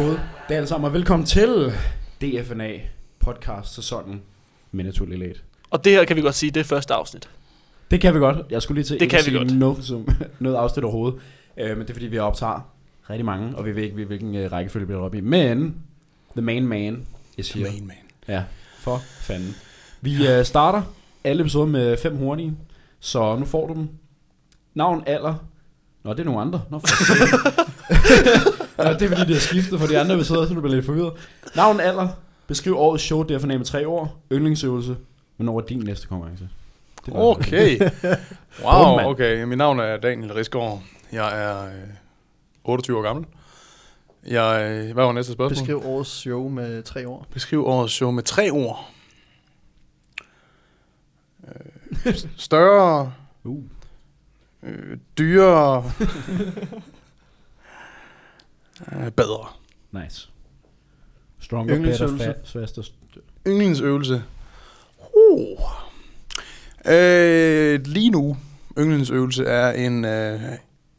God dag alle sammen, og velkommen til DFNA podcast sæsonen med Naturlig Late. Og det her kan vi godt sige, det er første afsnit. Det kan vi godt. Jeg skulle lige til Det ikke kan vi sige godt. Noget, som, noget afsnit overhovedet. Øh, men det er fordi, vi optager rigtig mange, og vi ved ikke, hvilken øh, rækkefølge vi bliver op i. Men, the main man is here. Main man. Ja, for fanden. Vi øh, starter alle episoder med fem hurtige, så nu får du dem. Navn, alder. Nå, det er nogle andre. Nå, for ja, det er fordi, det er skiftet for de andre episoder, så du bliver lidt forvirret. Navn, alder. Beskriv årets show, det er fornemt med tre år. Yndlingsøvelse. Hvornår er din næste konkurrence? Det var- Okay. Wow, okay. Mit navn er Daniel Risgaard. Jeg er øh, 28 år gammel. Jeg, øh, hvad var næste spørgsmål? Beskriv årets show med tre ord. Beskriv årets show med tre ord. Øh, større, Uh. øh, dyrere, øh, bedre. Nice. Stronger, better, Yndlingsøvelse. fat, faster. Yndlingsøvelse. Uh. Øh, lige nu, yndlingsøvelse er en øh,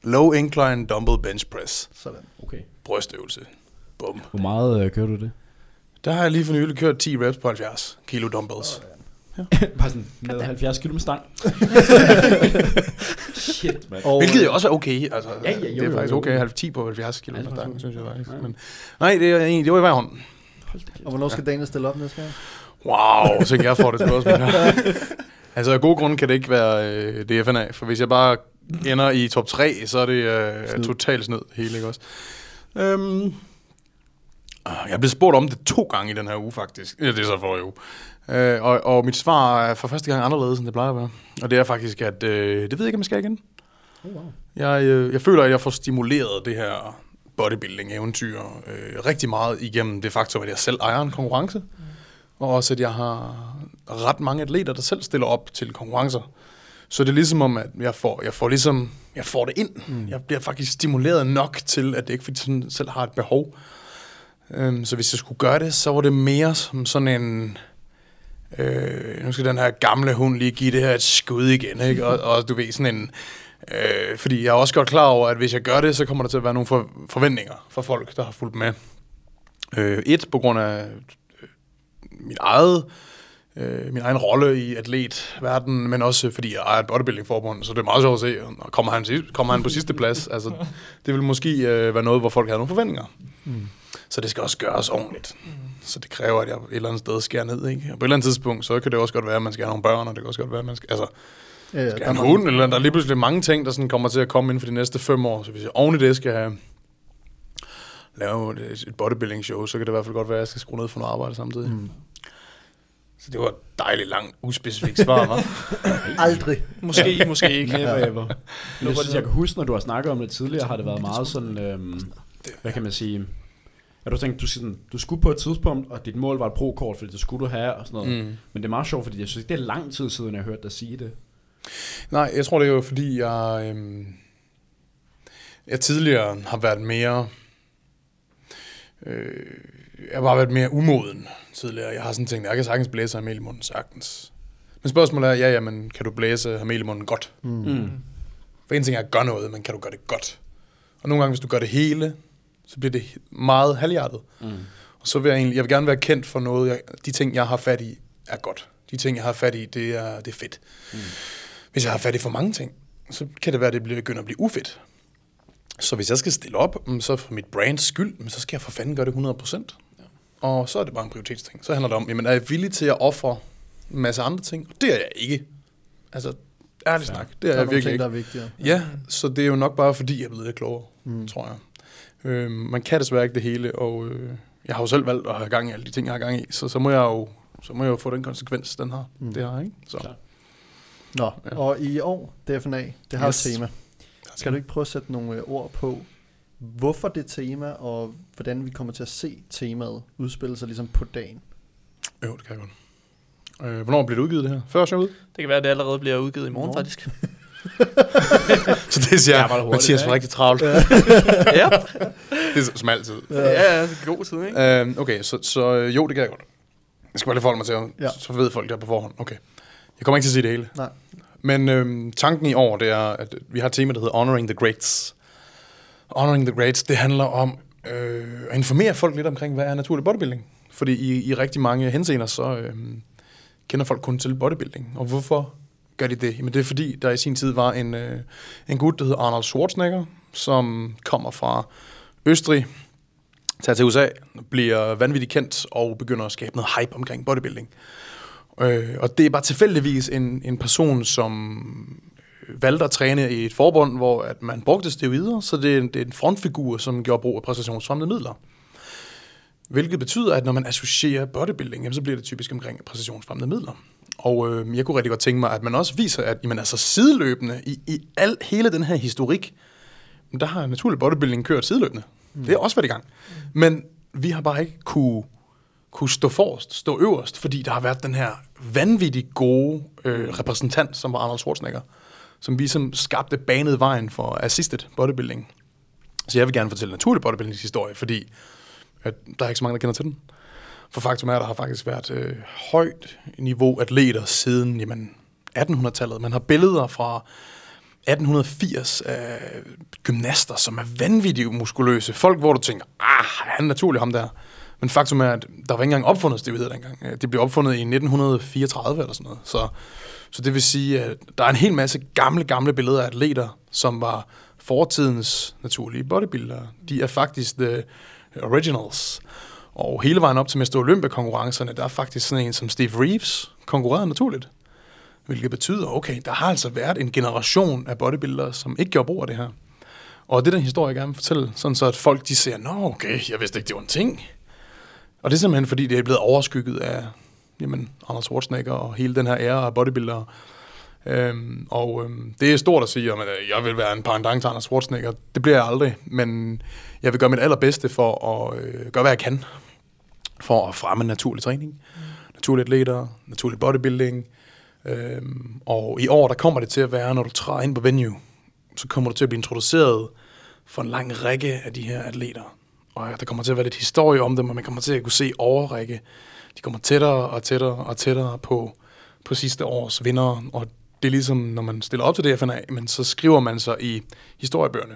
low incline dumbbell bench press. Sådan. Okay. Brystøvelse. Bum. Hvor meget øh, kører du det? Der har jeg lige for nylig kørt 10 reps på 70 kilo dumbbells. Bare sådan med 70 kilo med stang. Shit, man. Og, Hvilket jo også er okay. Altså, Ja, ja, jo, det er jo, faktisk jo. okay. 70 10 på 70 kilo Ja, med det er stang, synes jeg faktisk. Ja. Men, nej, det er egentlig, det var i hver hånd. og hvornår skal Daniel stille op næste gang? Wow, så jeg får det spørgsmål her. altså af gode grunde kan det ikke være øh, DFNA, for hvis jeg bare ender i top 3, så er det øh, Snyd. totalt sned hele, ikke også? Øhm, ah, jeg blevet spurgt om det to gange i den her uge, faktisk. Ja, det er så for uge. Øh, og, og mit svar er for første gang anderledes, end det plejer at være. Og det er faktisk, at øh, det ved jeg ikke, om jeg skal igen. Oh, wow. Jeg, øh, jeg føler, at jeg får stimuleret det her bodybuilding-eventyr øh, rigtig meget igennem det faktum, at jeg selv ejer en konkurrence. Mm. Og også, at jeg har ret mange atleter, der selv stiller op til konkurrencer. Så det er ligesom om, at jeg får, jeg får, ligesom, jeg får det ind. Mm. Jeg bliver faktisk stimuleret nok til, at det ikke fordi, jeg sådan selv har et behov. Øhm, så hvis jeg skulle gøre det, så var det mere som sådan en... Øh, nu skal den her gamle hund lige give det her et skud igen, ikke? Og, og du ved, sådan en... Øh, fordi jeg er også godt klar over, at hvis jeg gør det, så kommer der til at være nogle for, forventninger fra folk, der har fulgt med. Øh, et, på grund af øh, mit eget, øh, min egen rolle i atletverden, men også fordi jeg ejer et bodybuilding-forbund, så det er meget sjovt at se, og kommer han, kommer han på sidste plads. Altså, det vil måske øh, være noget, hvor folk har nogle forventninger. Mm. Så det skal også gøres ordentligt. Så det kræver, at jeg et eller andet sted skærer ned. Ikke? Og på et eller andet tidspunkt, så kan det også godt være, at man skal have nogle børn, og det kan også godt være, at man skal... Altså, Ja, skal have en hund, eller der er lige pludselig mange ting, der sådan kommer til at komme inden for de næste fem år. Så hvis jeg oven i det skal have lave et bodybuilding show, så kan det i hvert fald godt være, at jeg skal skrue ned for noget arbejde samtidig. Mm. Så det var et dejligt langt, uspecifikt svar, hva'? Aldrig. Måske, måske ikke. Never Ja. ever. Jeg, synes, jeg kan huske, når du har snakket om det tidligere, har det været meget sådan, øhm, hvad kan man sige, at du tænkte, du, sådan, du skulle på et tidspunkt, og dit mål var et pro-kort, fordi det skulle du have, og sådan noget. Mm. Men det er meget sjovt, fordi jeg synes det er lang tid siden, jeg har hørt dig sige det. Nej, jeg tror, det er jo fordi, jeg, øhm, jeg tidligere har været mere... Øh, jeg har bare været mere umoden tidligere. Jeg har sådan tænkt, jeg kan sagtens blæse ham i munden, sagtens. Men spørgsmålet er, ja, ja, men kan du blæse ham i munden godt? Mm. Mm. For en ting er at gøre noget, men kan du gøre det godt? Og nogle gange, hvis du gør det hele, så bliver det meget halvhjertet. Mm. Og så vil jeg egentlig, jeg vil gerne være kendt for noget, jeg, de ting, jeg har fat i, er godt. De ting, jeg har fat i, det er, det er fedt. Mm. Hvis jeg har fat i for mange ting, så kan det være, at det bliver- begynder at blive ufedt. Så hvis jeg skal stille op, mm, så for mit brands skyld, mm, så skal jeg for fanden gøre det 100%. Ja. Og så er det bare en prioritetsting. Så handler det om, jamen, er jeg villig til at ofre en masse andre ting? Og det er jeg ikke. Altså, ærligt Fair. snak. Det Der er er jeg virkelig ting, der ikke. er vigtigere. Ja, så det er jo nok bare fordi, jeg er blevet lidt klogere, mm. tror jeg. Øh, man kan desværre ikke det hele, og øh, jeg har jo selv valgt at have gang i alle de ting, jeg har gang i, så, så må jeg jo så må jeg jo få den konsekvens, den har. Mm. Det har, ikke? Så. Klart. Nå, Ja. og i år, DFNA, det har Yes. et tema. Skal du ikke prøve at sætte nogle øh, ord på, hvorfor det tema, og hvordan vi kommer til at se temaet udspille sig ligesom på dagen? Jo, det kan jeg godt. Øh, hvornår bliver det udgivet, det her? Før ud? Det kan være, at det allerede bliver udgivet i morgen, Morgen. faktisk. Så det siger Ja, jeg, hurtigt, Mathias ja, var rigtig travlt. ja, det er som altid. ja, ja, god tid, ikke? Øh, okay, så, så øh, jo, det kan jeg godt. Jeg skal bare lige forholde mig til, Ja. ja. så ved folk det her på forhånd. Okay. Jeg kommer ikke til at sige det hele. Nej. Men øhm, tanken i år, det er, at vi har et tema, der hedder Honoring the Greats. Honoring the Greats, det handler om øh, at informere folk lidt omkring, hvad er naturlig bodybuilding. Fordi i, i rigtig mange henseender, så øh, kender folk kun til bodybuilding. Og hvorfor gør de det? Jamen det er fordi, der i sin tid var en, øh, en gut, der hed Arnold Schwarzenegger, som kommer fra Østrig, tager til USA, bliver vanvittigt kendt og begynder at skabe noget hype omkring bodybuilding. Øh, og det er bare tilfældigvis en, en person, som øh, valgte at træne i et forbund, hvor at man brugte steroider, så det er, en, det er en frontfigur, som gjorde brug af præstationsfremmede midler. Hvilket betyder, at når man associerer bodybuilding, jamen, så bliver det typisk omkring præstationsfremmende midler. Og øh, jeg kunne rigtig godt tænke mig, at man også viser, at jamen, altså sideløbende i, i al, hele den her historik, der har naturlig bodybuilding kørt sideløbende. Mm. Det er også været i gang. Men vi har bare ikke kunne, kunne stå forrest, stå øverst, fordi der har været den her vanvittigt gode øh, repræsentant, som var Arnold Schwarzenegger, som vi som skabte banet vejen for assisted bodybuilding. Så jeg vil gerne fortælle naturlig bodybuildings historie, fordi at der er ikke så mange, der kender til den. For faktum er, at der har faktisk været øh, højt niveau atleter siden jamen, 1800-tallet. Man har billeder fra 1880 af gymnaster, som er vanvittigt muskuløse. Folk, hvor du tænker, ah, han er naturlig ham der. Men faktum er, at der var ikke engang opfundet stivhed dengang. Øh, det blev opfundet i 1934 eller sådan noget. Så, så det vil sige, at der er en hel masse gamle, gamle billeder af atleter, som var fortidens naturlige bodybuildere. De er faktisk the originals. Og hele vejen op til Mester Olympia-konkurrencerne, der er faktisk sådan en som Steve Reeves konkurreret naturligt. Hvilket betyder, okay, der har altså været en generation af bodybuildere, som ikke gjorde brug af det her. Og det er den historie, jeg gerne vil fortælle, sådan så at folk de siger, nå okay, jeg vidste ikke, det var en ting. Og det er simpelthen, fordi det er blevet overskygget af jamen, Anders Schwarzenegger og hele den her ære af bodybuildere. Øhm, og øhm, det er stort at sige, at jeg vil være en pendant til Anders Schwarzenegger. Det bliver jeg aldrig, men jeg vil gøre mit allerbedste for at øh, gøre, hvad jeg kan for at fremme naturlig træning, mm. naturlige atleter, naturlig bodybuilding. Øhm, og i år, der kommer det til at være, når du træder ind på venue, så kommer du til at blive introduceret for en lang række af de her atleter. Og der kommer til at være lidt historie om dem, og man kommer til at kunne se overrække. De kommer tættere og tættere og tættere på, på sidste års vinder. Og det er ligesom, når man stiller op til det FNA, men så skriver man sig i historiebøgerne.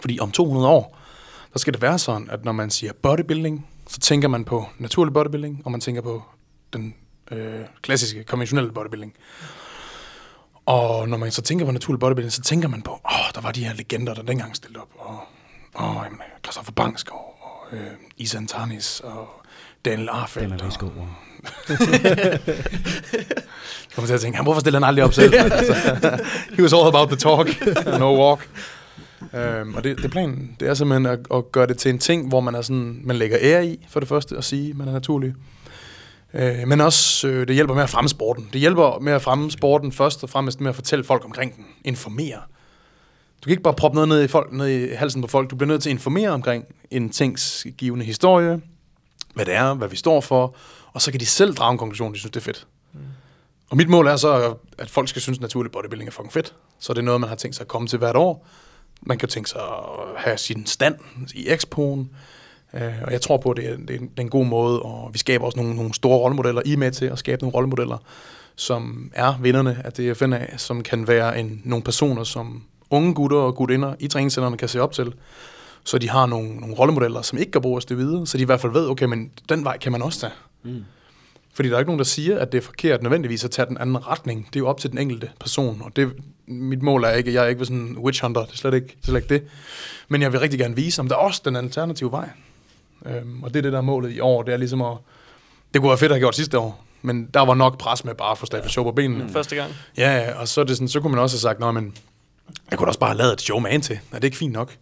Fordi om 200 år, der skal det være sådan, at når man siger bodybuilding, så tænker man på naturlig bodybuilding, og man tænker på den øh, klassiske, konventionelle bodybuilding. Og når man så tænker på naturlig bodybuilding, så tænker man på, åh, oh, der var de her legender, der dengang stillede op. Og, og jamen, Christoffer Bangskov, og øh, Isan Tarnis, og Daniel Arfeldt. Daniel Rigsgaard. Og... Jeg kommer til at tænke, "Han, hvorfor stiller han aldrig op selv? altså, he was all about the talk, no walk. Øhm, og det, det er planen. Det er simpelthen at, at gøre det til en ting, hvor man er sådan, man lægger ære i, for det første, at sige, at man er naturlig. Øh, men også, øh, det hjælper med at fremme sporten. Det hjælper med at fremme sporten først og fremmest med at fortælle folk omkring den. Informere. Du kan ikke bare proppe noget ned i, folk, ned i halsen på folk. Du bliver nødt til at informere omkring en tings givende historie, hvad det er, hvad vi står for, og så kan de selv drage en konklusion, de synes, det er fedt. Mm. Og mit mål er så, at folk skal synes, at naturlig bodybuilding er fucking fedt. Så det er noget, man har tænkt sig at komme til hvert år. Man kan jo tænke sig at have sin stand i Expoen. Øh, og jeg tror på, at det er, det er en- god måde, og vi skaber også nogle, nogle store rollemodeller. I er med til at skabe nogle rollemodeller, som er vinderne af DFNA, som kan være en, nogle personer, som unge gutter og gutinder i træningscenterne kan se op til. Så de har nogle, nogle rollemodeller, som ikke kan bruges det videre, så de i hvert fald ved, okay, men den vej kan man også tage. Mm. Fordi der er ikke nogen, der siger, at det er forkert nødvendigvis at tage den anden retning. Det er jo op til den enkelte person, og det, mit mål er ikke, jeg er ikke sådan en witch hunter, det er slet ikke, slet ikke det. Men jeg vil rigtig gerne vise, om der er også den alternative vej. Øhm, og det er det, der er målet i år, det er ligesom at, det kunne være fedt at have gjort sidste år, men der var nok pres med bare at få Stafford Show på benene. Mm. Første gang. Ja, ja, og så, er det sådan, så kunne man også have sagt, nej, men jeg kunne også bare have lavet et show med til. Er det ikke fint nok?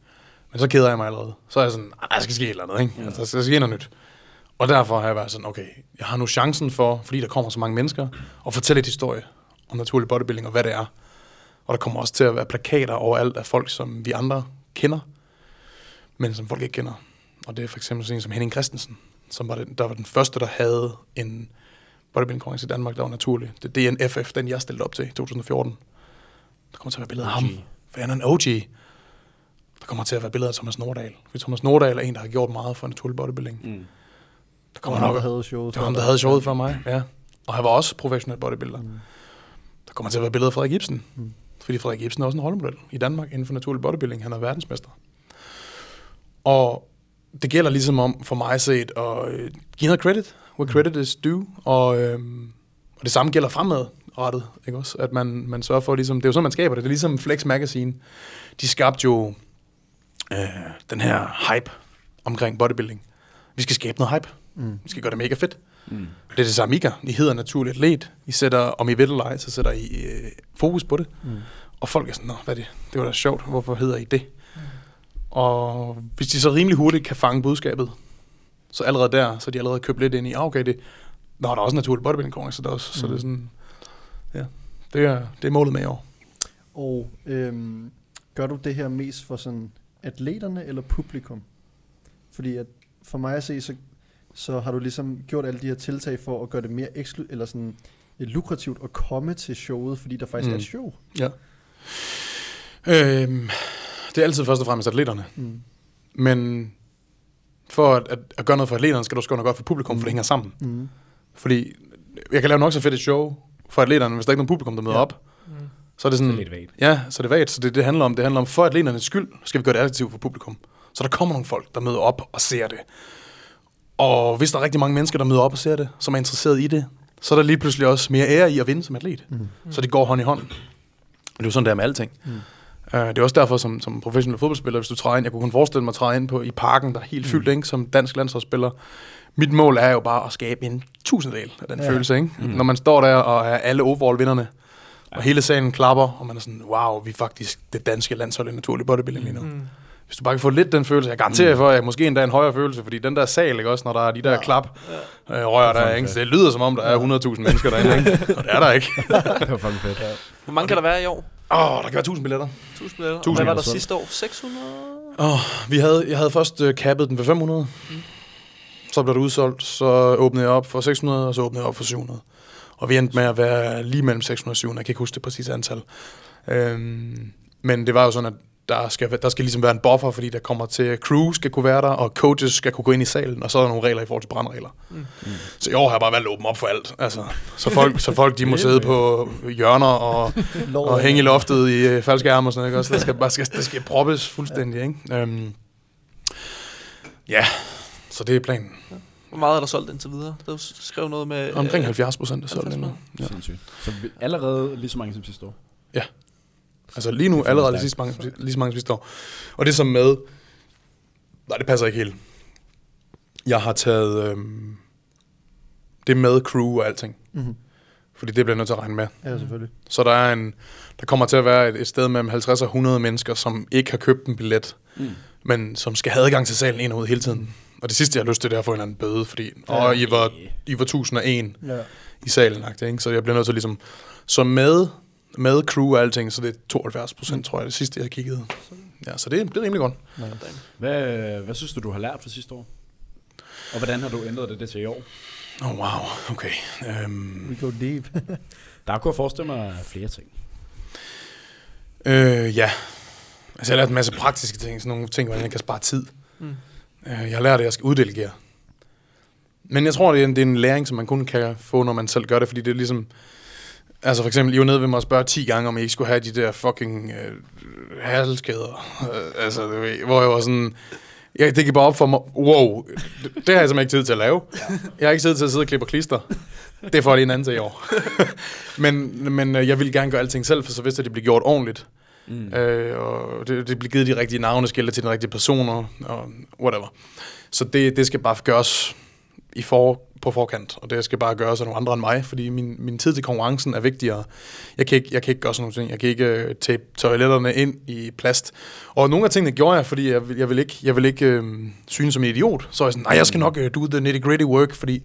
Men så keder jeg mig allerede. Så er jeg sådan, "Ej, der skal ske et eller andet, ikke? Altså, der skal ske noget nyt. Og derfor har jeg været sådan, okay, jeg har nu chancen for, fordi der kommer så mange mennesker, at fortælle et historie om naturlig bodybuilding og hvad det er. Og der kommer også til at være plakater overalt af folk, som vi andre kender, men som folk ikke kender. Og det er for eksempel sådan en som Henning Christensen, som var den, der var den første, der havde en bodybuilding konkurrence i Danmark, der var naturlig. Det, er en FF, den jeg stillede op til i 2014. Der kommer til at være billeder af ham, for han er en OG. Der kommer til at være billeder af Thomas Nordahl. For Thomas Nordahl er en, der har gjort meget for naturlig bodybuilding. Mm. Der kommer nok, der havde showet. det var ham, der havde showet for mig, ja. Og han var også professionel bodybuilder. Mm. Der kommer til at være billeder af Frederik Ibsen. Mm. Fordi Frederik Ibsen er også en rollemodel i Danmark inden for naturlig bodybuilding. Han er verdensmester. Og det gælder ligesom om, for mig set, at øh, give noget credit, where credit is due, og, øh, og det samme gælder fremadrettet, ikke også? At man, man sørger for, ligesom, det er jo sådan, man skaber det. Det er ligesom Flex Magazine. De skabte jo øh, den her hype omkring bodybuilding. Vi skal skabe noget hype. Mm. Vi skal gøre det mega fedt. Mm. Det er det samme, I gør. I hedder naturligt atlet. I sætter, om I vil eller ej, så sætter I øh, fokus på det. Mm. Og folk er sådan, Nå, hvad er det? Det var da sjovt. Hvorfor hedder I det? Og hvis de så rimelig hurtigt kan fange budskabet, så allerede der, så de allerede købt lidt ind i, ah, okay, det, Nå, der er også naturligt bodybuilding konkurrence, der også, mm. så det er sådan, ja, det er, det er målet med i år. Og øhm, gør du det her mest for sådan atleterne eller publikum? Fordi at for mig at se, så, så har du ligesom gjort alle de her tiltag for at gøre det mere eksklu- eller sådan lukrativt at komme til showet, fordi der faktisk mm. er Mm. et show. Ja. Øhm, det er altid først og fremmest atleterne. Mm. Men for at, at, at gøre noget for atleterne, skal du også gøre noget godt for publikum, mm. for det hænger sammen. Mm. Fordi jeg kan lave nok så fedt et show for atleterne, hvis der ikke er nogen publikum, der møder Ja. op. Mm. Så er det Det er sådan, lidt vagt. ja, så er det vagt. Så det, det handler om, det handler om, for atleternes skyld, skal vi gøre det attraktivt for publikum. Så der kommer nogle folk, der møder op og ser det. Og hvis der er rigtig mange mennesker, der møder op og ser det, som er interesseret i det, så er der lige pludselig også mere ære i at vinde som atlet. Mm. Så det går hånd i hånd. Og det er jo sådan, der med alting. Mm. Uh, det er også derfor, som, som professionel fodboldspiller, hvis du træder ind, jeg kunne kun forestille mig at træde ind på i parken, der er helt fyldt, ikke, som dansk landsholdsspiller. Mit mål er jo bare at skabe en tusindedel af den Ja. følelse, ikke? Mm. Mm. Når man står der og er alle overall-vinderne, og hele salen klapper, og man er sådan, wow, vi er faktisk det danske landshold i naturlig bodybuilding lige nu. Mm. Hvis du bare kan få lidt den følelse, jeg garanterer for, at måske endda en højere følelse, fordi den der sal, ikke også, når der er de der Ja. ja. klap, Ja. øh, rører er der, ikke? Så det lyder som om, der er 100.000 mennesker derinde, ikke? Og det er der ikke. det var fucking fedt. Hvor mange kan der være i år? Åh, oh, der kan være 1000 billetter. 1000 billetter. Og Tusind Hvad var der sidste år? 600? Åh, oh, vi havde, jeg havde først uh, cappet den ved 500. Mm. Så blev det udsolgt, så åbnede jeg op for 600, og så åbnede jeg op for 700. Og vi endte med at være lige mellem 600 og 700. Jeg kan ikke huske det præcise antal. Øhm, men det var jo sådan, at der skal, der skal ligesom være en buffer, fordi der kommer til crew skal kunne være der, og coaches skal kunne gå ind i salen, og så er der nogle regler i forhold til brandregler. Mm. Mm. Så i år har jeg bare valgt at åbne op for alt. Altså, så, folk, så folk de må sidde på hjørner og, og hænge i loftet i øh, faldskærm og sådan noget. Ikke? Også, der skal bare skal, der skal proppes fuldstændig. Ikke? Øhm, ja, så det er planen. Hvor meget er der solgt indtil videre? Du skrev noget med... Omkring øh, 70 procent er solgt 70%. endnu. Ja. Sindssygt. Så vi, allerede lige så mange som sidste år. Altså lige nu er allerede lige så mange, lige så mange som sidste år. Og det som med... Nej, det passer ikke helt. Jeg har taget... Øhm, det med crew og alting. Mhm. Fordi det bliver nødt til at regne med. Ja, selvfølgelig. Så der er en, der kommer til at være et, et sted mellem 50 og 100 mennesker, som ikke har købt en billet, Mm. men som skal have adgang til salen ind og ud hele tiden. Og det sidste, jeg har lyst til, det er at få en eller anden bøde, fordi Ja. og I, var, I var 1001 Ja. i salen, ikke? så jeg bliver nødt til ligesom... Så med, med crew og alting, så det er 72 procent, tror jeg, det sidste, jeg kiggede. Ja, så det, det er rimelig godt. Hvad, hvad synes du, du har lært fra sidste år? Og hvordan har du ændret det, det til i år? Oh, wow, okay. Um, We go deep. Der kunne jeg forestille mig flere ting. øh, ja. Altså, jeg har lært en masse praktiske ting, sådan nogle ting, hvordan jeg kan spare tid. Mm. Øh, Jeg har lært, at jeg skal uddelegere. Men jeg tror, det er, en, det er en læring, som man kun kan få, når man selv gør det, fordi det er ligesom... Altså for eksempel, I var nede ved mig og spørge 10 gange, om I ikke skulle have de der fucking øh, halskæder. Øh, altså, du ved, hvor jeg var sådan... Ja, det gik bare op for mig, wow, det, det har jeg simpelthen ikke tid til at lave. Jeg har ikke tid til at sidde og klippe og klister. Det får det en anden til i år. men, men øh, jeg ville gerne gøre alting selv, for så vidste jeg, at det blev gjort ordentligt. Mm. Øh, og det, det bliver givet de rigtige navneskilte til de rigtige personer, og whatever. Så det, det skal bare gøres i for, på forkant, og det skal bare gøres af nogle andre end mig, fordi min, min tid til konkurrencen er vigtigere. Jeg kan ikke, jeg kan ikke gøre sådan nogle ting. Jeg kan ikke uh, tape toiletterne ind i plast. Og nogle af tingene gjorde jeg, fordi jeg, vil- jeg vil ikke, jeg vil ikke øh, synes som en idiot. Så var jeg sådan, nej, jeg skal nok uh, do the nitty gritty work, fordi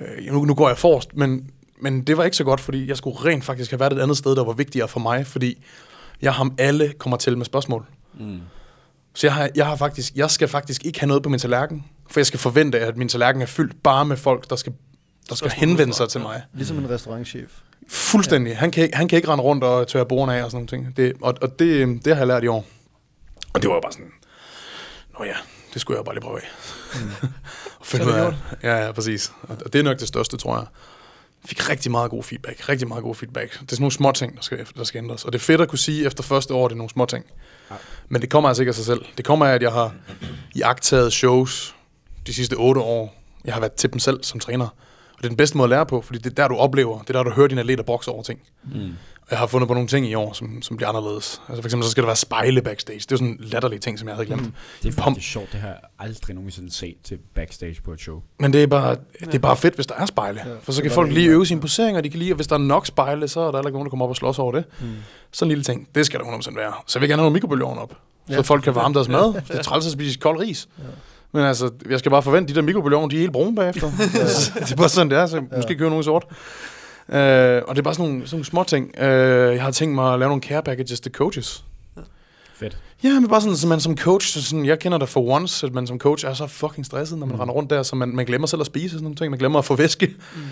øh, nu, nu går jeg forrest. Men, men det var ikke så godt, fordi jeg skulle rent faktisk have været et andet sted, der var vigtigere for mig, fordi jeg ham alle kommer til med spørgsmål. Mm. Så jeg, har, jeg, har faktisk, jeg skal faktisk ikke have noget på min tallerken, for jeg skal forvente, at min tallerken er fyldt bare med folk, der skal, der skal henvende sig til mig. Ligesom en restaurantchef. Fuldstændig. Han kan, ikke- han kan ikke rende rundt og tørre bordene af og sådan nogle ting. Det, og og det, det har jeg lært i år. Og det var jo bare sådan, nå ja, det skulle jeg bare lige prøve af. og finde ud af. Ja, ja, præcis. Og, og det er nok det største, tror jeg. fik rigtig meget god feedback. Rigtig meget god feedback. Det er sådan nogle små ting, der skal, der skal ændres. Og det er fedt at kunne sige efter første år, det er nogle små ting. Ja. Men det kommer altså ikke af sig selv. Det kommer af, at jeg har iagtaget shows de sidste otte år. Jeg har været til dem selv som træner. Og det er den bedste måde at lære på, fordi det er der, du oplever. Det er der, du hører dine atleter bokse over ting. Mm. Og jeg har fundet på nogle ting i år, som, som bliver anderledes. Altså for eksempel, så skal der være spejle backstage. Det er jo sådan latterlige ting, som jeg havde glemt. Mm. Det er Pom- faktisk sjovt, det har jeg aldrig nogensinde set til backstage på et show. Men det er, bare, det er bare fedt, hvis der er spejle. Ja, Ja, for så kan folk lige øve sine poseringer, og de kan lige, og hvis der er nok spejle, så er der heller ikke nogen, der kommer op og slås over det. Mm. Sådan en lille ting. Det skal der 100% være. Så vil jeg gerne have nogle mikrobølgeovn op, så Ja. folk kan varme deres mad. Det er træls at spise kold ris. Ja. Men altså, jeg skal bare forvente, de der mikrobølgeovn, de er helt brune bagefter. det er bare sådan, det er. Så måske købe nogle i sort. Uh, og det er bare sådan nogle, sådan nogle små ting. Uh, jeg har tænkt mig at lave nogle care packages til coaches. Fedt. Ja, men bare sådan, så man som coach, så sådan, jeg kender det for once, at man som coach er så fucking stresset, når man mm. render rundt der, så man, man glemmer selv at spise og sådan nogle ting, man glemmer at få væske. Mm.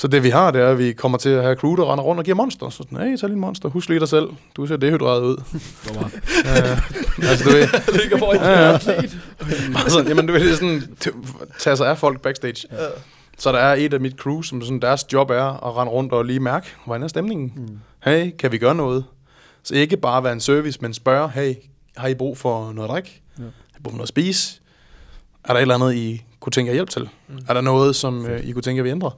Så det vi har, det er, at vi kommer til at have crew, der render rundt og giver monster. Så sådan, hey, tag lige en monster, husk lige dig selv, du ser dehydreret ud. Hvor var uh, altså, du ved, Ligger for Ja, ja. bare sådan, jamen, du ved, det er sådan, tage sig af folk backstage. Ja. Så der er et af mit crew, som sådan, deres job er at rende rundt og lige mærke, hvordan er stemningen? Mm. Hey, kan vi gøre noget? Så ikke bare være en service, men spørge, hey, har I brug for noget at drikke? Ja. Har I brug for noget at spise? Er der et eller andet, I kunne tænke jer hjælp til? Mm. Er der noget, som øh, I kunne tænke jer, vi ændrer?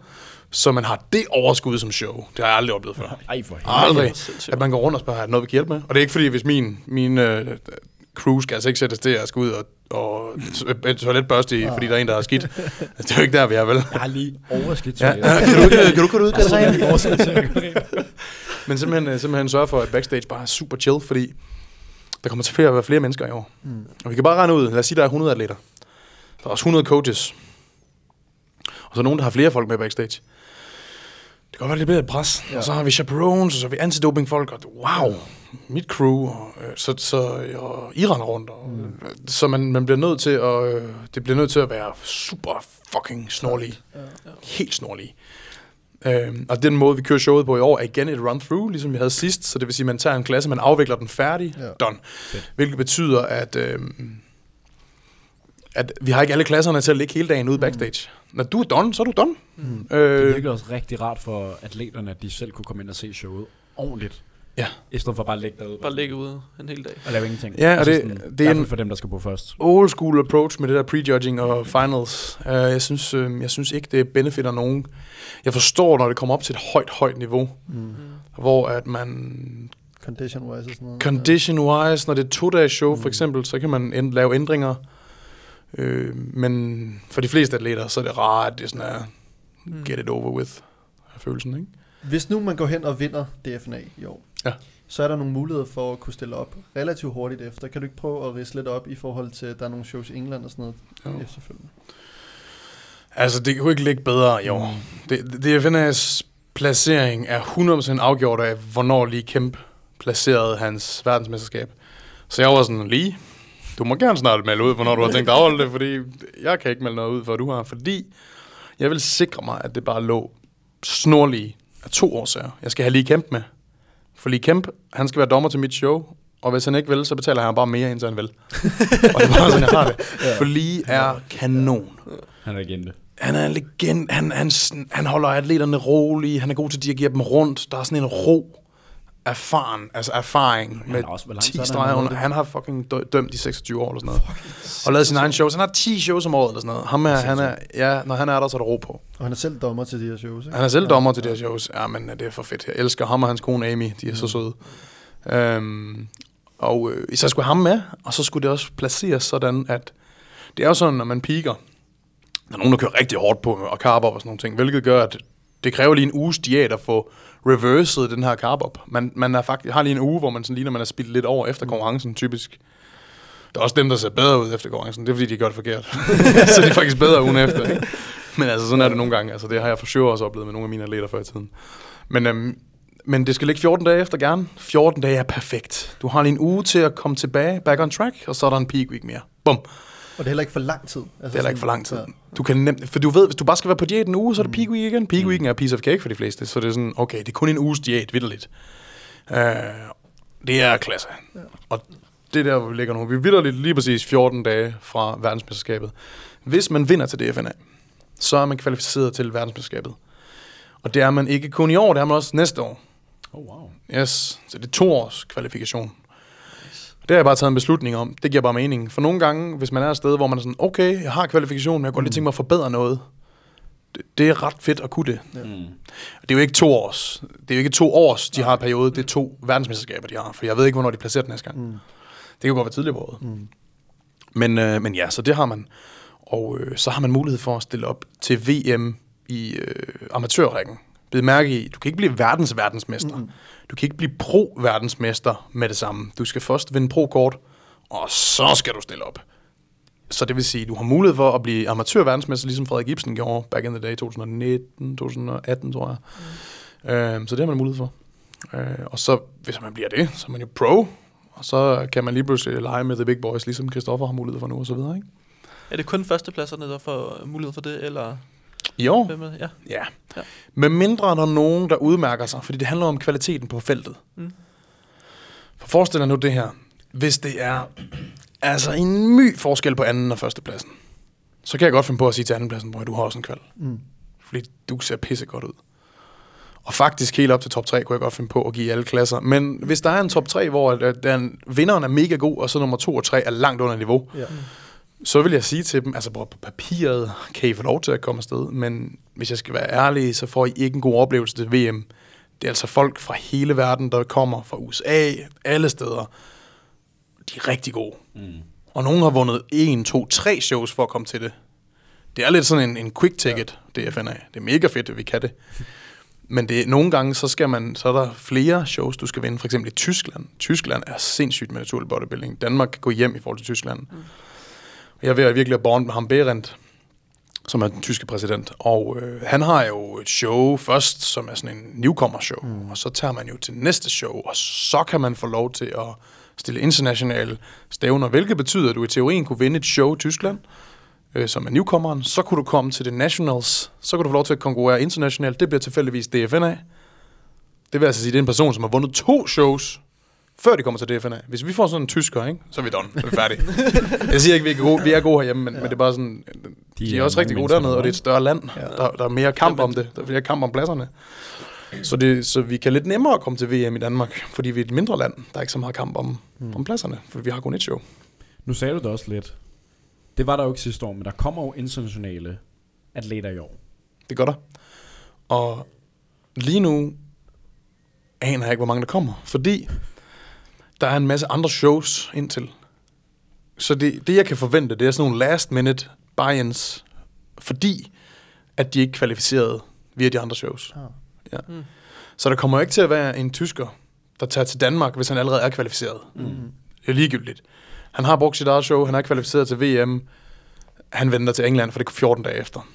Så man har det overskud som show. Det har jeg aldrig oplevet før. Ej, for helvede. Aldrig. At man går rundt og spørger, er der noget, vi kan hjælpe med? Og det er ikke fordi, hvis min, min øh, crew skal altså ikke sættes til at skulle ud og, og et toiletbørste i, fordi der er en, der har skidt. Det er jo ikke der, vi er, vel? Jeg har lige overskidt Ja, til kan du ikke, kan du, kan du har gøre det. Men simpelthen, øh, simpelthen sørge for, at backstage bare er super chill, fordi der kommer til at være flere mennesker i år. Mm. Og vi kan bare regne ud, lad os sige, der er 100 atleter. Der er også 100 coaches. Og så er nogen, der har flere folk med backstage. Det kan godt være, det bliver et pres. Ja. Ja. Og så har vi chaperones, og så har vi antidoping-folk, og wow, mit crew, og, øh, så, så og I render rundt. Og, mm. Så man, man bliver nødt til at, øh, det bliver nødt til at være super fucking snorlig. Ja. Helt snorlig. Øhm, og den måde, vi kører showet på i år, er igen et run-through, ligesom vi havde sidst. Så det vil sige, at man tager en klasse, man afvikler den færdig, Ja. done. Fedt. Hvilket betyder, at, øhm, at vi har ikke alle klasserne til at ligge hele dagen ude backstage. Når du er done, så er du done. Mm. Det Øh, virker også rigtig rart for atleterne, at de selv kunne komme ind og se showet ordentligt. Ja. I stedet for bare at ligge derude. Bare ligge ude en hel dag. Og lave ingenting. Ja, og Altså det- sådan, det er en- for dem, der skal på først. old school approach med det der prejudging og finals. Uh, jeg, synes, uh, jeg synes ikke, det benefitter nogen. Jeg forstår, når det kommer op til et højt, højt niveau, Mm. Hvor at man Condition wise og sådan noget. Condition-wise, når det er to-dages show for Mm. eksempel, så kan man end, lave ændringer. Øh, men for de fleste atleter, så er det rart, at det er sådan er, Mm. get it over with, følelsen, ikke? Hvis nu man går hen og vinder DFNA i år, Ja. så er der nogle muligheder for at kunne stille op relativt hurtigt efter. Kan du ikke prøve at rise lidt op i forhold til, at der er nogle shows i England og sådan noget Jo. efterfølgende? Altså, det kunne ikke ligge bedre i år. Det, det DFNA's placering er 100% afgjort af, hvornår lige Kemp placerede hans verdensmesterskab. Så jeg var sådan, lige, du må gerne snart melde ud, hvornår du har tænkt at afholde det, fordi jeg kan ikke melde noget ud, for du har. Fordi jeg vil sikre mig, at det bare lå snorlige af to årsager. Jeg skal have lige Kemp med. For lige Kemp, han skal være dommer til mit show, og hvis han ikke vil, så betaler han bare mere, end han vil. og det er bare sådan, jeg har det. For lige er kanon. Han er legende. Han er en legend. Han, han, han holder atleterne rolige. Han er god til at dirigere dem rundt. Der er sådan en ro, erfaren, altså erfaring Han med også- hvor lang 10 tid har han streger under. Han har fucking dø- dømt i 26 år eller sådan noget. Og lavet sine egne shows. Han har 10 shows om året eller sådan noget. Ham er, han er, ja, når han er der, så er der ro på. Og han er selv dommer til de her shows, ikke? Han er selv Ja. dommer til de her shows. Ja, men det er for fedt. Jeg elsker ham og hans kone Amy. De er så søde. Øhm, og øh, så skulle ham med, og så skulle det også placeres sådan, at det er jo sådan, når man piker, der er nogen, der kører rigtig hårdt på og op og sådan nogle ting, hvilket gør, at det kræver lige en uges diæt at få reverset den her carb op. Man, man er faktisk, har lige en uge, hvor man sådan ligner, man er spildt lidt over efter konkurrencen, typisk. Der er også dem, der ser bedre ud efter konkurrencen. Det er, fordi de gør det forkert. så de er faktisk bedre ugen efter. Ikke? Men altså, sådan er det nogle gange. Altså, det har jeg for sure også oplevet med nogle af mine atleter før i tiden. Men, øhm, men det skal ligge 14 dage efter gerne. 14 dage er perfekt. Du har lige en uge til at komme tilbage, back on track, og så er der en peak week mere. Bum. Og det er heller ikke for lang tid. Altså Det er heller ikke for lang tid. Du kan nemt, for du ved, hvis du bare skal være på diæt en uge, så er det peak week igen. Peak weeken er piece of cake for de fleste, så det er sådan, okay, det er kun en uges diæt, vidderligt. Uh, det er klasse. Ja. Og det er der, hvor vi ligger nu. Vi er vidderligt lige præcis 14 dage fra verdensmesterskabet. Hvis man vinder til DFNA, så er man kvalificeret til verdensmesterskabet. Og det er man ikke kun i år, det er man også næste år. Oh, wow. Yes, så det er to års kvalifikation. Det har jeg bare taget en beslutning om. Det giver bare mening. For nogle gange, hvis man er et sted, hvor man er sådan, okay, jeg har kvalifikation, men jeg kunne godt lige tænke mig at forbedre noget. Det, det er ret fedt at kunne det. Mm. Det er jo ikke to års. Det er jo ikke to års, de har periode. Det er to verdensmesterskaber, de har. For jeg ved ikke, hvornår de placerer den næste gang. Mm. Det kan godt være tidligere på året. Mm. Men, øh, men ja, så det har man. Og øh, så har man mulighed for at stille op til VM i øh, amatørrækken. Bid mærke i, du kan ikke blive verdens verdensmester. Mm. Du kan ikke blive pro-verdensmester med det samme. Du skal først vinde pro-kort, og så skal du stille op. Så det vil sige, du har mulighed for at blive amatør-verdensmester, ligesom Frederik Ibsen gjorde back in the day, 2019, 2018, tror jeg. Mm. Øh, så det har man mulighed for. Øh, og så, hvis man bliver det, så er man jo pro, og så kan man lige pludselig lege med the big boys, ligesom Christoffer har mulighed for nu, og så videre, ikke? Er det kun førstepladserne, der får mulighed for det, eller I år? Ja. Ja. Ja. Med mindre er der nogen, der udmærker sig, fordi det handler om kvaliteten på feltet. Mm. For forestil dig nu det her. Hvis det er altså en my forskel på anden og førstepladsen, så kan jeg godt finde på at sige til andenpladsen, hvor du har også en kval. Mm. Fordi du ser pisse godt ud. Og faktisk helt op til top 3 kunne jeg godt finde på at give alle klasser. Men hvis der er en top 3, hvor den, vinderen er mega god, og så nummer 2 og 3 er langt under niveau, Ja. Så vil jeg sige til dem, altså på papiret kan I få lov til at komme afsted, men hvis jeg skal være ærlig, så får I ikke en god oplevelse til VM. Det er altså folk fra hele verden, der kommer fra USA, alle steder. De er rigtig gode. Mm. Og nogen har vundet 1, 2, 3 shows for at komme til det. Det er lidt sådan en, en quick ticket, ja. DFNA. Det er mega fedt, at vi kan det. Men det, nogle gange, så, skal man, så er der flere shows, du skal vinde. For eksempel i Tyskland. Tyskland er sindssygt med naturlig bodybuilding. Danmark kan gå hjem i forhold til Tyskland. Mm. Jeg ved at virkelig at bonde med ham Berendt, som er den tyske præsident. Og øh, han har jo et show først, som er sådan en newcomer-show. Mm. Og så tager man jo til næste show, og så kan man få lov til at stille internationale stævner, hvilket betyder, at du i teorien kunne vinde et show i Tyskland, øh, som er newcomeren. Så kunne du komme til det nationals, så kunne du få lov til at konkurrere internationalt. Det bliver tilfældigvis DFNA. Det vil altså sige, det er en person, som har vundet to shows, før de kommer til DFNA. Hvis vi får sådan en tysker, ikke, så er vi done. Så er vi færdige. Jeg siger ikke, vi er gode, vi er gode herhjemme, men, ja. men det er bare sådan, de, de er, også rigtig gode dernede, og det er et større land. Ja. Ja. Der, der er mere kamp om det. Der er mere kamp om pladserne. Så, det, så vi kan lidt nemmere komme til VM i Danmark, fordi vi er et mindre land. Der er ikke så meget kamp om, mm. om pladserne, fordi vi har kun et show. Nu sagde du det også lidt. Det var der jo ikke sidste år, men der kommer jo internationale atleter i år. Det gør der. Og lige nu aner jeg ikke, hvor mange der kommer, fordi der er en masse andre shows indtil. Så det, det jeg kan forvente, det er sådan nogle last minute buy-ins, fordi at de ikke er kvalificeret via de andre shows. Ah. Ja. Mm. Så der kommer ikke til at være en tysker, der tager til Danmark, hvis han allerede er kvalificeret. Mm. Det er ligegyldigt. Han har brugt sit eget show, han er kvalificeret til VM. Han venter til England, for det er 14 dage efter.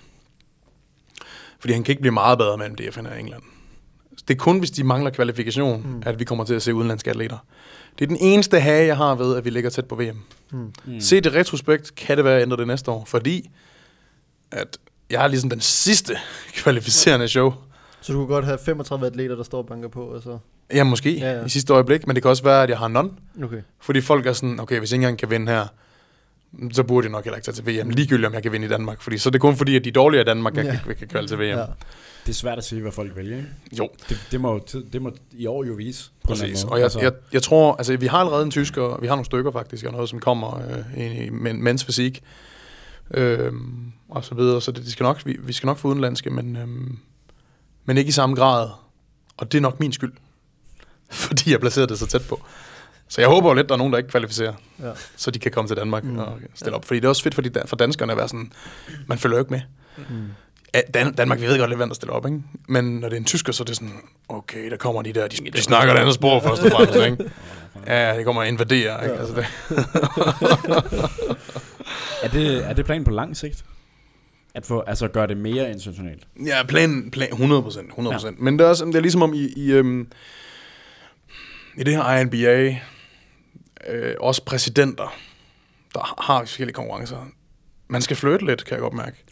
Fordi han kan ikke blive meget bedre mellem DFN og England. Det er kun, hvis de mangler kvalifikation, Mm. at vi kommer til at se udenlandske atleter. Det er den eneste hage, jeg har ved, at vi ligger tæt på VM. Mm. Mm. Se det retrospekt, kan det være at ændre det næste år, fordi at jeg har ligesom den sidste kvalificerende show. Så du kunne godt have 35 atleter, der står og banker på, og så... Ja, måske Ja, ja, i sidste øjeblik, men det kan også være, at jeg har none. Okay. Fordi folk er sådan, okay, hvis jeg ikke engang kan vinde her, så burde jeg nok heller ikke tage til VM. Ligegyldigt, om jeg kan vinde i Danmark. Fordi, så er det kun fordi, at de dårlige i Danmark Ja. ja. kan, kan kvalde til VM. Ja. Ja. Det er svært at sige, hvad folk vælger. Ikke? Jo, Det, det, må, det må i år jo vise. præcis. Og jeg, Altså, jeg, jeg tror, altså vi har allerede en tysker, vi har nogle stykker faktisk, og noget, som kommer øh, ind i men, mens fysik. Øhm, og så videre, så det, de skal nok, vi, vi skal nok få udenlandske, men, øhm, men ikke i samme grad. Og det er nok min skyld, fordi jeg placerede det så tæt på. Så jeg håber jo lidt, der er nogen, der ikke kvalificerer, Ja. så de kan komme til Danmark Mm. mm. og stille op. Fordi det er også fedt for, de, for danskerne at være sådan, man følger jo ikke med. Mm. Dan- Danmark, vi ved godt lidt, hvem der stiller op, ikke? Men når det er en tysker, så er det sådan, okay, der kommer de der, de, de snakker et andet sprog først og fremmest, ikke? Ja, det kommer at invadere, ikke? Ja. Altså det. er, det, er det planen på lang sigt? At få, altså gøre det mere internationalt? Ja, plan, plan 100 procent, 100 procent. Ja. Men det er, også, det er ligesom om i, i, øhm, i det her INBA, øh, også præsidenter, der har forskellige konkurrencer. Man skal flytte lidt, kan jeg godt mærke.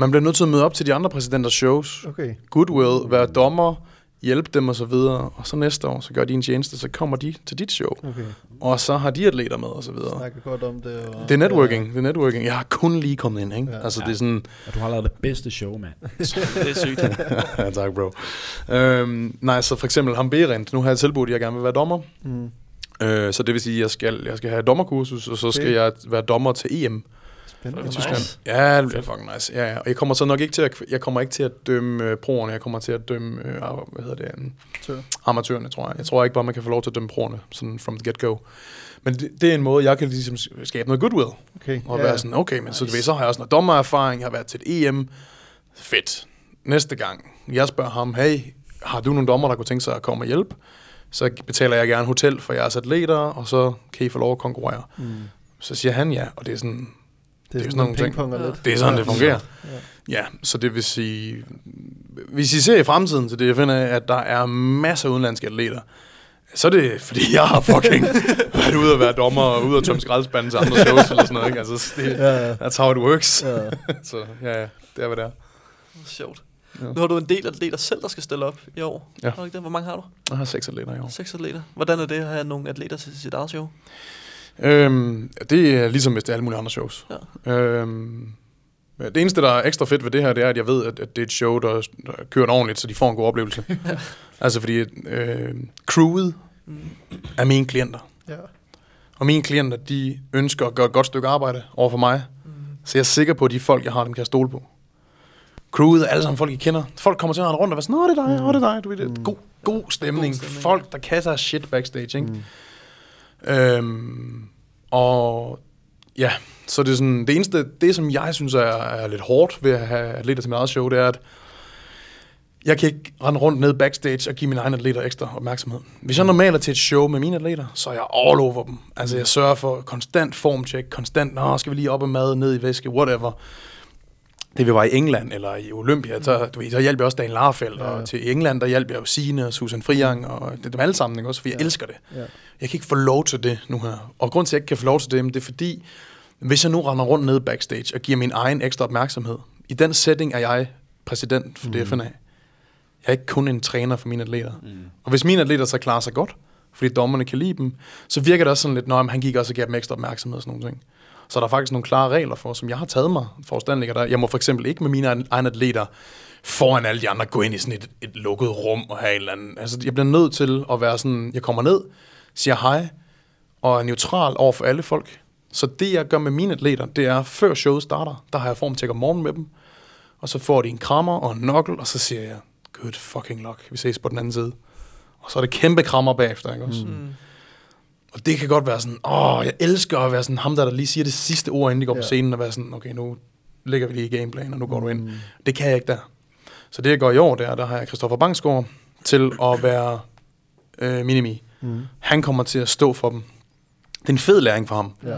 Man bliver nødt til at møde op til de andre præsidenters shows. Okay. Goodwill, være dommer hjælpe dem og så videre, og så næste år, så gør de en tjeneste, så kommer de til dit show, Okay. og så har de atleter med og så videre. Snakker godt om det. Og, Det er networking, det er networking. Jeg har kun lige kommet ind, ikke? Ja. Altså, det er sådan, Og du har lavet det bedste show, mand. Det er sygt. ja, tak bro. Øhm, nej, så for eksempel ham Berend, nu har jeg tilbudt, at jeg gerne vil være dommer. Mm. Øh, så det vil sige, at jeg skal, jeg skal have dommerkursus, og så skal Okay. jeg være dommer til EM Spændende. i Nice. Ja, det bliver fucking nice. Ja, ja. Og jeg kommer så nok ikke til at, jeg kommer ikke til at dømme øh, proerne, jeg kommer til at dømme, øh, hvad hedder det, um, Tør. amatørerne, tror jeg. Jeg tror ikke bare, man kan få lov til at dømme proerne, sådan from the get-go. Men det, det, er en måde, jeg kan ligesom skabe noget goodwill. Okay. Og være sådan, okay, men så, du ved, så har jeg også noget dommererfaring, jeg har været til et EM. Fedt. Næste gang, jeg spørger ham, hey, har du nogle dommer, der kunne tænke sig at komme og hjælpe? Så betaler jeg gerne hotel for jeres atleter, og så kan I få lov at konkurrere. Mm. Så siger han ja, og det er sådan, Det er, sådan sådan nogle ting. lidt. det er sådan, det fungerer. Ja. Ja, så det vil sige, hvis I ser i fremtiden til det, jeg finder, at der er masser af udenlandske atleter, så er det, fordi jeg har fucking været ude at være dommer og ude at tømme skraldespanden til andre shows eller sådan noget. Ikke? Altså, det, Ja, ja. that's how it works. ja. Så ja, ja, det er, hvad det er. Sjovt. Ja. Nu har du en del atleter selv, der skal stille op i år. Ja. Har du ikke det? Hvor mange har du? Jeg har seks atleter i år. Seks atleter. Hvordan er det at have nogle atleter til sit eget show? Øhm, det er ligesom hvis det er alle mulige andre shows. Ja. Øhm, det eneste, der er ekstra fedt ved det her, det er, at jeg ved, at, at det er et show, der, der kører ordentligt, så de får en god oplevelse. altså fordi øh, crewet Mm. er mine klienter. ja. Og mine klienter, de ønsker at gøre et godt stykke arbejde over for mig. Mm. Så jeg er sikker på, at de folk, jeg har, dem kan jeg stole på. Crewet er alle sammen folk, I kender. Folk kommer til at rende rundt og være sådan, Nå, det er dig, åh, det er dig. Du ved, det er Mm. god, god stemning. God stemning. Folk, der kan sig shit backstage, ikke? Mm. Øhm, og ja, så det er sådan, det eneste, det som jeg synes er, er lidt hårdt ved at have atleter til mit eget show, det er, at jeg kan ikke rende rundt ned backstage og give mine egne atleter ekstra opmærksomhed. Hvis jeg normalt er til et show med mine atleter, så er jeg all over dem. Altså jeg sørger for konstant formcheck, konstant, nå, skal vi lige op og mad, ned i væske, whatever. Det vi var i England eller i Olympia, så, du ved, så hjalp jeg også Daniel Larfeldt, Ja. og til England, der hjalp jeg jo Signe og Susan Friang, og det, dem alle sammen, ikke også, for jeg Ja. elsker det. Ja. Jeg kan ikke få lov til det nu her. Og grund til, at jeg ikke kan få lov til det, det er fordi, hvis jeg nu render rundt nede backstage og giver min egen ekstra opmærksomhed, i den setting er jeg præsident for Mhm. DFNA. Jeg er ikke kun en træner for mine atleter. Mm. Og hvis mine atleter så klarer sig godt, fordi dommerne kan lide dem, så virker det også sådan lidt, når han gik også og gav dem ekstra opmærksomhed og sådan nogle ting. Så der er faktisk nogle klare regler for, som jeg har taget mig forstandligger der. Jeg må for eksempel ikke med mine egne atleter foran alle de andre gå ind i sådan et, et lukket rum og have en eller anden... Altså, jeg bliver nødt til at være sådan, jeg kommer ned, siger hej, og er neutral over for alle folk. Så det, jeg gør med mine atleter, det er, før showet starter, der har jeg formtjek om morgenen med dem, og så får de en krammer og en knuckle, og så siger jeg, good fucking luck, vi ses på den anden side. Og så er det kæmpe krammer bagefter, ikke også? Mm. Og det kan godt være sådan, åh, jeg elsker at være sådan ham, der, der lige siger det sidste ord, inden de går ja. på scenen, og være sådan, okay, nu lægger vi lige i gameplan, og nu går du ind. Mm. Det kan jeg ikke der. Så det, jeg går i år, der, der har jeg Christoffer Bangsgaard til at være øh, minimi. Mm. Han kommer til at stå for dem. Det er en fed læring for ham. Ja.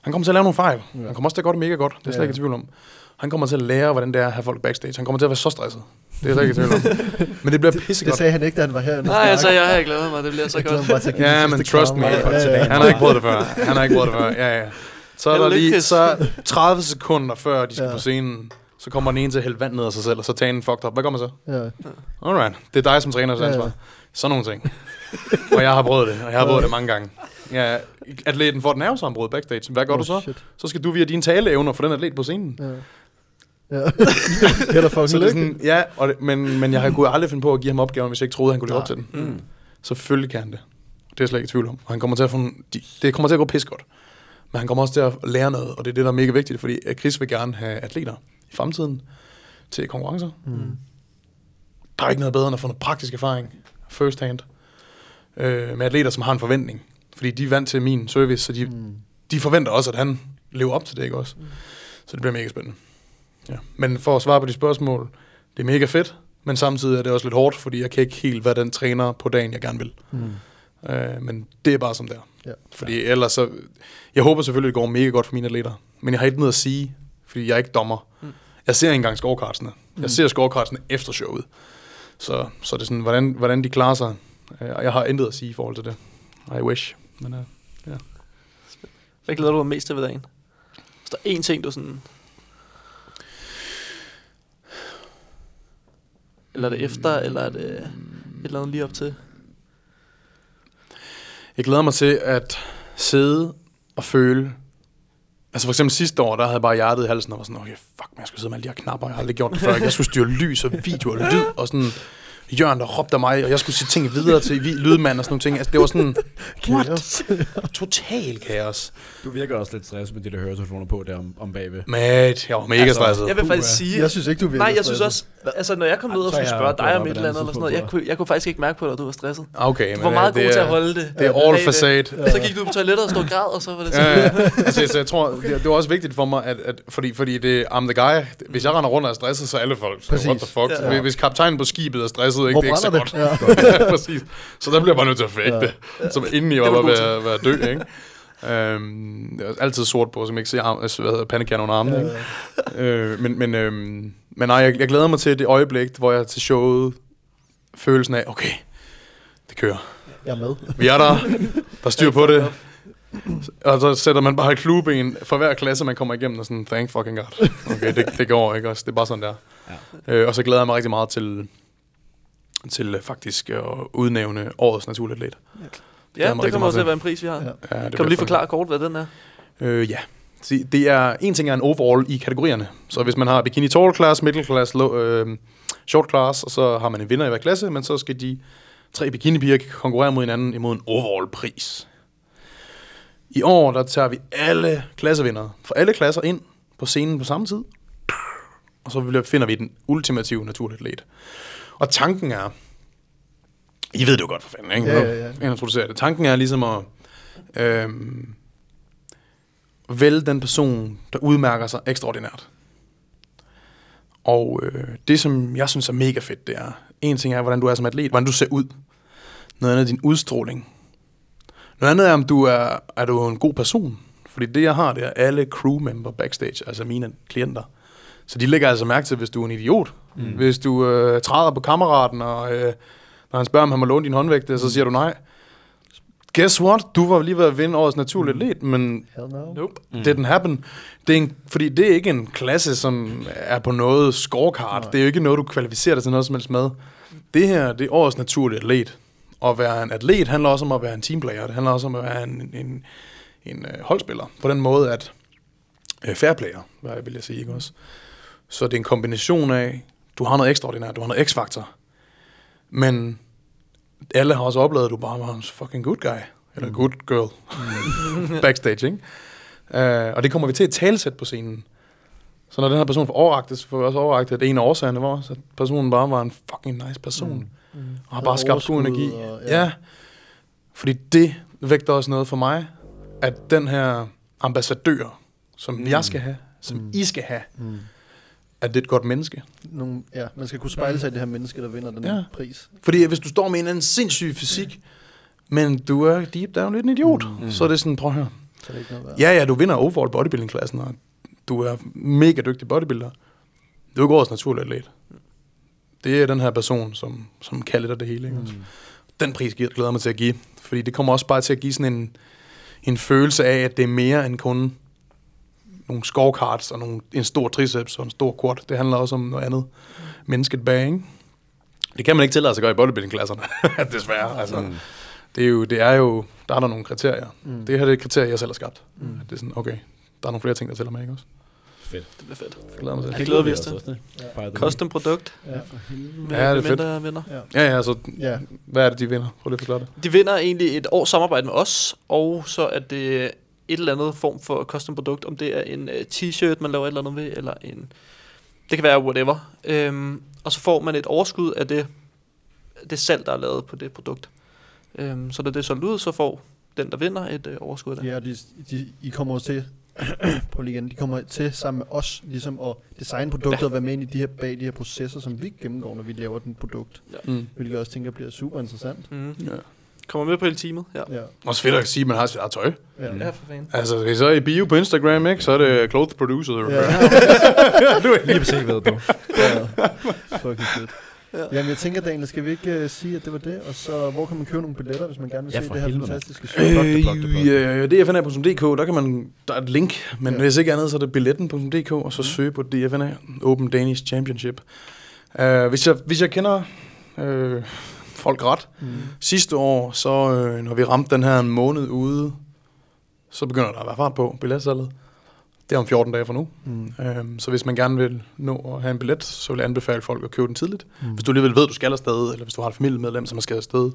Han kommer til at lave nogle fejl. Ja. Han kommer også til at gøre det mega godt. Det er slet Ja. ikke i tvivl om. Han kommer til at lære, hvordan det er at have folk backstage. Han kommer til at være så stresset. Det er slet ikke tvivl om. Men det bliver Det pissegodt. sagde han ikke, da han var her. Nej, altså, jeg har glædet mig. Det bliver så Jeg godt. mig Ja, men trust me. Ja, ja, ja. Han har ikke prøvet det før. Han har ikke prøvet det før. Ja, ja. Så er der lige så 30 sekunder før de skal Ja. på scenen, så kommer den ene til at hælde vand ned af sig selv, og så tager en fucked up. Hvad gør man så? Ja. Alright, det er dig som træner, der Ja, ansvar. ja. Sådan nogle ting. og jeg har prøvet det, og jeg har prøvet det mange gange. Ja, atleten får et nervesambrud backstage. Hvad gør Oh, du så? Shit. Så skal du via dine taleevner få den atlet på scenen. Ja. Ja. Heller fucking Så det er sådan, ja, og det, men, men jeg har kunne aldrig finde på at give ham opgaven, hvis jeg ikke troede, han kunne leve op til den. Mm. Selvfølgelig kan han det. Det er jeg slet ikke i tvivl om. Og han kommer til at få en, det kommer til at gå pis godt. Men han kommer også til at lære noget, og det er det, der er mega vigtigt, fordi at Chris vil gerne have atleter i fremtiden til konkurrencer. Mm. Der er ikke noget bedre end at få noget praktisk erfaring first hand øh, med atleter, som har en forventning. Fordi de er vant til min service, så de, Mm. de forventer også, at han lever op til det, ikke også? Så det bliver mega spændende. Ja. Men for at svare på de spørgsmål, det er mega fedt, men samtidig er det også lidt hårdt, fordi jeg kan ikke helt være den træner på dagen, jeg gerne vil. Mm. Øh, men det er bare som det er. Ja. Fordi ellers så... Jeg håber selvfølgelig, det går mega godt for mine atleter. Men jeg har ikke noget at sige, fordi jeg er ikke dommer. Mm. Jeg ser ikke engang scorecardsene. Mm. Jeg ser scorecardsene efter showet. Så, så det er sådan, hvordan, hvordan de klarer sig. Øh, Og jeg har intet at sige i forhold til det. I wish. Men, uh, Hvad glæder du dig mest til ved dagen? Hvis der er én ting, du sådan... Eller er det efter, eller er det... eller andet lige op til? Jeg glæder mig til at sidde og føle... Altså for eksempel sidste år, der havde jeg bare hjertet i halsen og var sådan, okay, fuck, man, jeg skulle sidde med alle de her knapper, jeg har aldrig gjort det før. Jeg skulle styre lys og video og lyd og sådan... Jørgen, der råbte af mig, og jeg skulle sige ting videre til vi- lydmand og sådan nogle ting. Altså, det var sådan Kaos. total kaos. Du virker også lidt stresset med de der høretelefoner på der om, om bagved. Mate, jeg var mega Altså, stresset. Jeg vil faktisk sige... Jeg synes ikke, du virker Nej, jeg synes også, altså når jeg kom ned og skulle spørge dig om et eller andet, eller sådan noget, jeg kunne, jeg kunne faktisk ikke mærke på dig, at du var stresset. Okay, Du var meget god det til at holde det. Det er all facade. Så gik du på toilettet og stod og græd, og så var det Ja, sådan. ja. altså, så jeg tror, det, det var også vigtigt for mig, at, at fordi, fordi det I'm the guy. Hvis jeg render rundt og er stresset, så er alle folk. Præcis. what the fuck? Ja. Ja. Hvis kaptajnen på skibet er stresset, ikke, Hvor det er ikke så brænder godt. det? Ja. ja, præcis. Så der bliver bare nødt til at fake Ja. det. Som inden jeg Det var, var ved at være dø, ikke? Øhm, altid sort på, så man ikke ser arm, altså, hvad hedder, pandekanon under armene, ikke? Øh, men, men, øhm, men nej, jeg, jeg glæder mig til det øjeblik, hvor jeg til showet følelsen af, okay, det kører. Jeg er med. Vi er der. Der er styr på det. Og så sætter man bare et kluben for hver klasse, man kommer igennem, og sådan, thank fucking god. Okay, det, det går ikke også. Det er bare sådan der. Ja. Øh, og så glæder jeg mig rigtig meget til, til øh, faktisk at udnævne årets naturatlet. Ja, det rigtig kommer meget også til at være en pris, vi har. Ja. Ja, det Kan du lige forklare kort, hvad den er? Øh, ja. Se, Det er, en ting er en overall i kategorierne. Så hvis man har bikini tall class, middle class, low, øh, short class, og så har man en vinder i hver klasse, men så skal de tre bikinipiger konkurrere mod hinanden imod en overall pris. I år, der tager vi alle klassevindere fra alle klasser ind på scenen på samme tid. Og så finder vi den ultimative naturatlet. Og tanken er, I ved det jo godt for fanden, ikke? Ja, ja, ja. Jeg introducerer det. Tanken er ligesom at øhm, vælge den person, der udmærker sig ekstraordinært. Og øh, det, som jeg synes er mega fedt, det er, en ting er, hvordan du er som atlet, hvordan du ser ud. Noget andet er din udstråling. Noget andet er, om du er, er du en god person. Fordi det, jeg har, det er alle crewmember backstage, altså mine klienter. Så de lægger altså mærke til, hvis du er en idiot. Mm. Hvis du øh, træder på kammeraten, og øh, når han spørger, om han må låne din håndvægte, så siger du nej. Guess what? Du var lige ved at vinde årets naturlige atlet, men Hell no. Nope. mm. didn't happen. Det er en, fordi det er ikke en klasse, som er på noget scorecard. Nej. Det er jo ikke noget, du kvalificerer dig til noget som helst med. Det her, det er årets naturlige atlet. Og at være en atlet handler også om at være en teamplayer. Det handler også om at være en, en, en øh, holdspiller. På den måde, at øh, fair player, hvad vil jeg sige, ikke også? Så det er en kombination af, du har noget ekstraordinært, du har noget x-faktor. Men alle har også oplevet, at du bare var en fucking good guy. Eller good girl. Backstage, ikke? Uh, og det kommer vi til at talsætte på scenen. Så når den her person får overragtet, så får vi også overragtet, at en af årsagerne var, at personen bare var en fucking nice person. Mm. Og har bare skabt god energi. og- ja. ja. Fordi det vægter også noget for mig, at den her ambassadør, som mm. jeg skal have, som mm. I skal have, Mm. At det er et godt menneske. Nogle, ja, man skal kunne spejle sig i det her menneske, der vinder den Ja. ja. pris. Fordi hvis du står med en eller anden sindssyg fysik, men du er deep down lidt en idiot, mm. så er det sådan, prøv at høre. Så er det ikke noget værd. Ja, ja, du vinder overall bodybuilding-klassen, og du er mega dygtig bodybuilder. Du er ikke årets naturlig atlet. Det er den her person, som, som lidt af det hele. Ikke? Mm. Den pris glæder jeg mig til at give, fordi det kommer også bare til at give sådan en, en følelse af, at det er mere end kun nogle scorecards og nogle, en stor triceps og en stor quad. Det handler også om noget andet. Mennesket bag, ikke? Det kan man ikke tillade sig at gøre i bodybuilding-klasserne, desværre. Altså, det, er jo, det er jo, der er der nogle kriterier. Mm. Det her det er et kriterie, jeg selv har skabt. Mm. At det er sådan, okay, der er nogle flere ting, der tæller med, ikke også? Fedt. Det bliver fedt. Jeg glæder mig til. Det glæder vi os til. Custom produkt. Ja. Med, Ja, det er med fedt. der vinder. Ja, ja, så Ja. hvad er det, de vinder? Prøv lige at forklare det. De vinder egentlig et års samarbejde med os, og så er det et eller andet form for custom produkt, om det er en uh, t-shirt, man laver et eller andet ved, eller en... Det kan være whatever. Øhm, og så får man et overskud af det, det salg, der er lavet på det produkt. Øhm, så når det er solgt ud, så får den, der vinder, et uh, overskud af det. Ja, de, de, I kommer også til, prøv lige igen, de kommer til sammen med os, ligesom at designe produkter og være med ind i de her, bag de her processer, som vi gennemgår, når vi laver den produkt. Mm. Hvilket jeg også tænker bliver super interessant. Mm. Ja. Kommer med på hele teamet. Ja. Ja, Også fedt at sige, at man har sit eget tøj. ja. Ja, for fanden. Altså, hvis så er i bio på Instagram, ikke, så er det clothes producer. Ja. du er Lige på se, ved du. ja. Fucking fedt. Ja. Ja. Jamen, jeg tænker, Daniel, skal vi ikke uh, sige, at det var det? Og så, hvor kan man købe nogle billetter, hvis man gerne vil Ja, se det her helvede, fantastiske show? Plug det, plug det, plug Øh, det. dfna.dk, der kan man, der er et link, men Ja. hvis ikke andet, så er det billetten.dk, og så søge på DFNA, Open Danish Championship. Uh, hvis, jeg, hvis jeg kender uh, folk ret. Mm. Sidste år, så øh, når vi ramte den her en måned ude, så begynder der at være fart på billetsalget. Det er om 14 dage fra nu. Mm. Øhm, så hvis man gerne vil nå at have en billet, så vil jeg anbefale folk at købe den tidligt. Mm. Hvis du alligevel ved, at du skal afsted, eller hvis du har et familiemedlem, som skal afsted.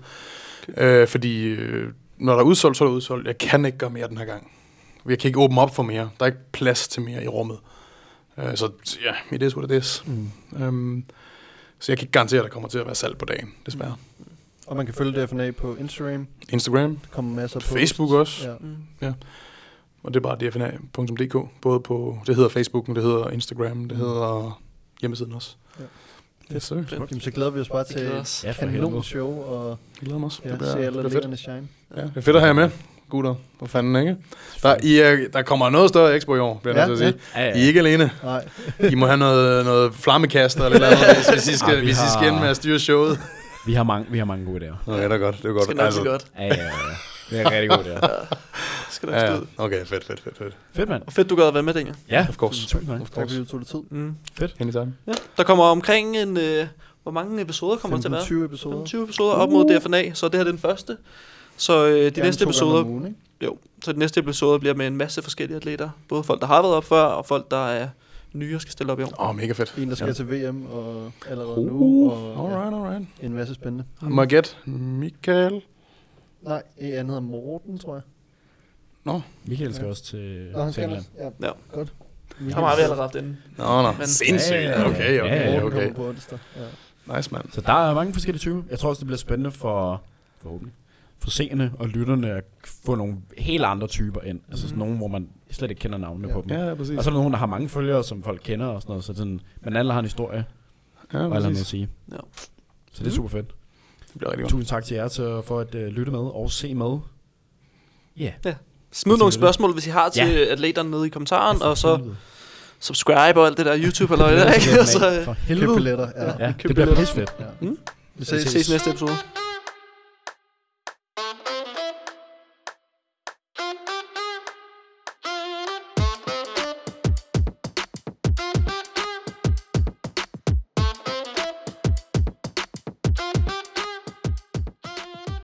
Øh, fordi øh, når der er udsolgt, så er der udsolgt. Jeg kan ikke gøre mere den her gang. Jeg kan ikke åbne op for mere. Der er ikke plads til mere i rummet. Øh, så ja, it is what it is. Mm. Øhm, så jeg kan ikke garantere, at der kommer til at være salg på dagen, desværre. Og man kan følge DFNA på Instagram. Instagram, Der kommer masser på Facebook også. Ja. Mm. og det er bare dfna.dk. Både på, det hedder Facebook, men det hedder Instagram, det hedder hjemmesiden også. Ja. Yes, sir. Jamen, så glæder vi os bare til os. Ja, for kanon show og Jeg glæder mig også. ja, det, bliver, se det alle bliver fedt. shine. Ja, det er fedt at have jer med, gutter. Hvor fanden, ikke? Der, I er, der kommer noget større expo i år, bliver jeg Ja, nødt til at sige. Ja, I er ikke alene. Nej, I må have noget, noget flammekaster eller noget, hvis, hvis, I skal, vi hvis I har- skal ind med at styre showet. Vi har mange, vi har mange gode idéer. Nå, det er godt. Det er godt. Skal nok altså, godt. Ja, ja, ja. Det er rigtig gode idéer. Skal nok ja, ja. ja. Okay, fedt, fedt, fedt, fedt. Fedt, mand. Og fedt, du gad at være med, Daniel. Ja, Of course. Tusind tak. Of tak fordi course. du tog dig tid. Mm. Anytime. Ja. Der kommer omkring en... Øh, hvor mange episoder kommer der til at være? 20 episoder. 25 episoder op mod DFNA, så det her er den første. Så øh, de Gerne næste episoder, om ugen, ikke? jo, så de næste episoder bliver med en masse forskellige atleter. Både folk, der har været op før, og folk, der er nye og skal stille op i år. Åh, oh, mega fedt. En, der skal Ja. til VM og allerede Uh, nu. Og Alright, alright. ja, en masse spændende. Må jeg gætte? Michael? Nej, en anden hedder Morten, tror jeg. Michael skal også til, Nå, han skal også. Ja, Ja. godt. Ham har vi allerede haft inden. Nå, nå. Men- Sindssygt. Ja, ja, ja. Okay, Ja, okay, ja. Okay. onsdag. Ja. Nice, mand. Så der er mange forskellige typer. Jeg tror også, det bliver spændende for, forhåbentlig, for seerne og lytterne at få nogle helt andre typer ind. Altså sådan Mhm. nogle, hvor man slet ikke kender navnene Ja. på dem. Ja, ja, præcis. Og så er der nogen, der har mange følgere, som folk kender og sådan noget. Så sådan, men alle har en historie, Ja, og alle har noget at sige. Ja. Så det er Mhm. super fedt. Det bliver rigtig godt. Tusind tak til jer til, for at uh, lytte med og se med. Ja. Yeah. Smid nogle spørgsmål, hvis I har til Ja. atleterne nede i kommentaren, og så subscribe og alt det der YouTube eller det er, ikke? Og så, øh, For Køb helvede. billetter. Ja. Ja, Køb det bliver pissefedt. ja. Mm. Vi ses. ses i næste episode.